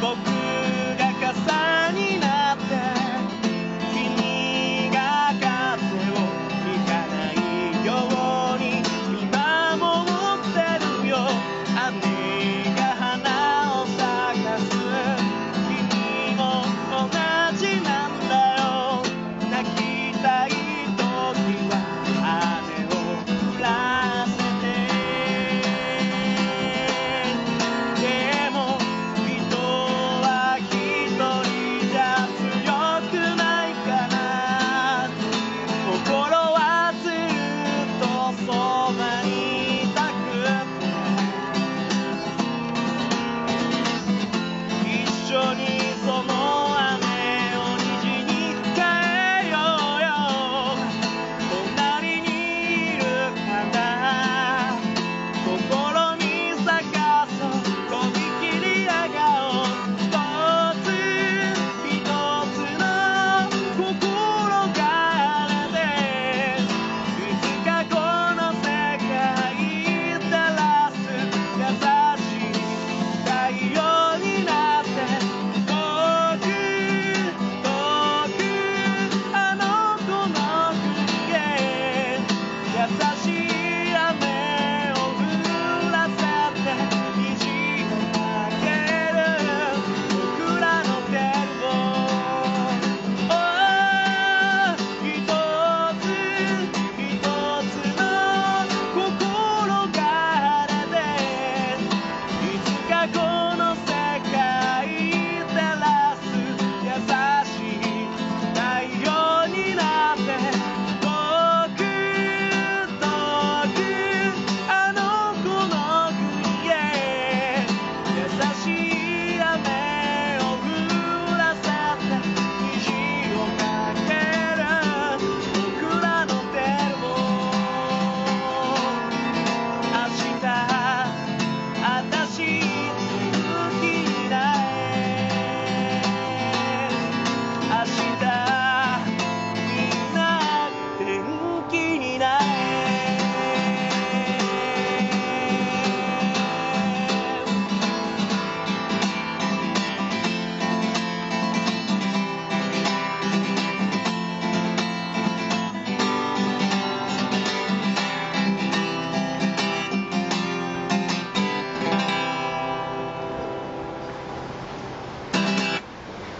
Bob